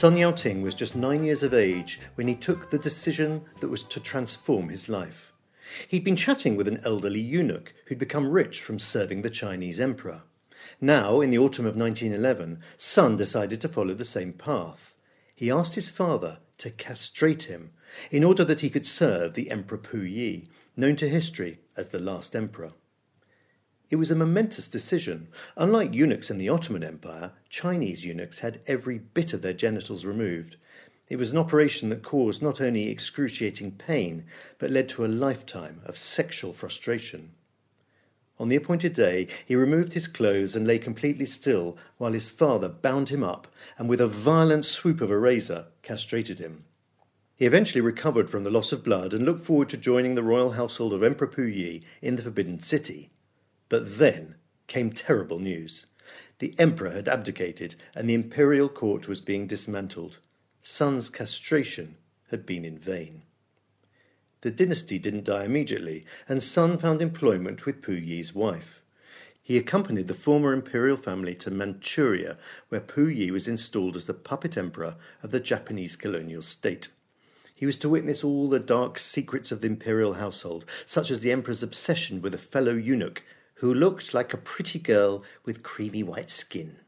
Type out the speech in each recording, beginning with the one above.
Sun Yaoting was just nine years of age when he took the decision that was to transform his life. He'd been chatting with an elderly eunuch who'd become rich from serving the Chinese emperor. Now, in the autumn of 1911, Sun decided to follow the same path. He asked his father to castrate him in order that he could serve the Emperor Puyi, known to history as the last emperor. It was a momentous decision. Unlike eunuchs in the Ottoman Empire, Chinese eunuchs had every bit of their genitals removed. It was an operation that caused not only excruciating pain, but led to a lifetime of sexual frustration. On the appointed day, he removed his clothes and lay completely still while his father bound him up and, with a violent swoop of a razor, castrated him. He eventually recovered from the loss of blood and looked forward to joining the royal household of Emperor Puyi in the Forbidden City. But then came terrible news. The emperor had abdicated, and the imperial court was being dismantled. Sun's castration had been in vain. The dynasty didn't die immediately, and Sun found employment with Puyi's wife. He accompanied the former imperial family to Manchuria, where Puyi was installed as the puppet emperor of the Japanese colonial state. He was to witness all the dark secrets of the imperial household, such as the emperor's obsession with a fellow eunuch who looked like a pretty girl with creamy white skin.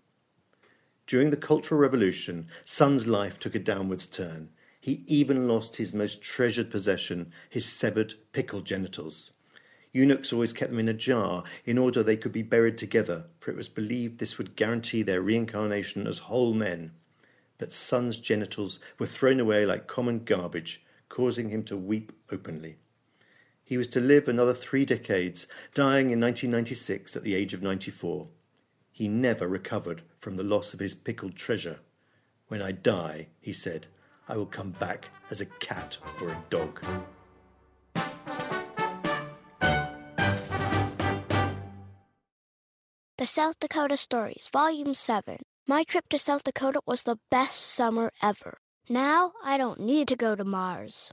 During the Cultural Revolution, Sun's life took a downwards turn. He even lost his most treasured possession, his severed pickled genitals. Eunuchs always kept them in a jar in order they could be buried together, for it was believed this would guarantee their reincarnation as whole men. But Sun's genitals were thrown away like common garbage, causing him to weep openly. He was to live another three decades, dying in 1996 at the age of 94. He never recovered from the loss of his pickled treasure. When I die, he said, I will come back as a cat or a dog. The South Dakota Stories, Volume 7. My trip to South Dakota was the best summer ever. Now I don't need to go to Mars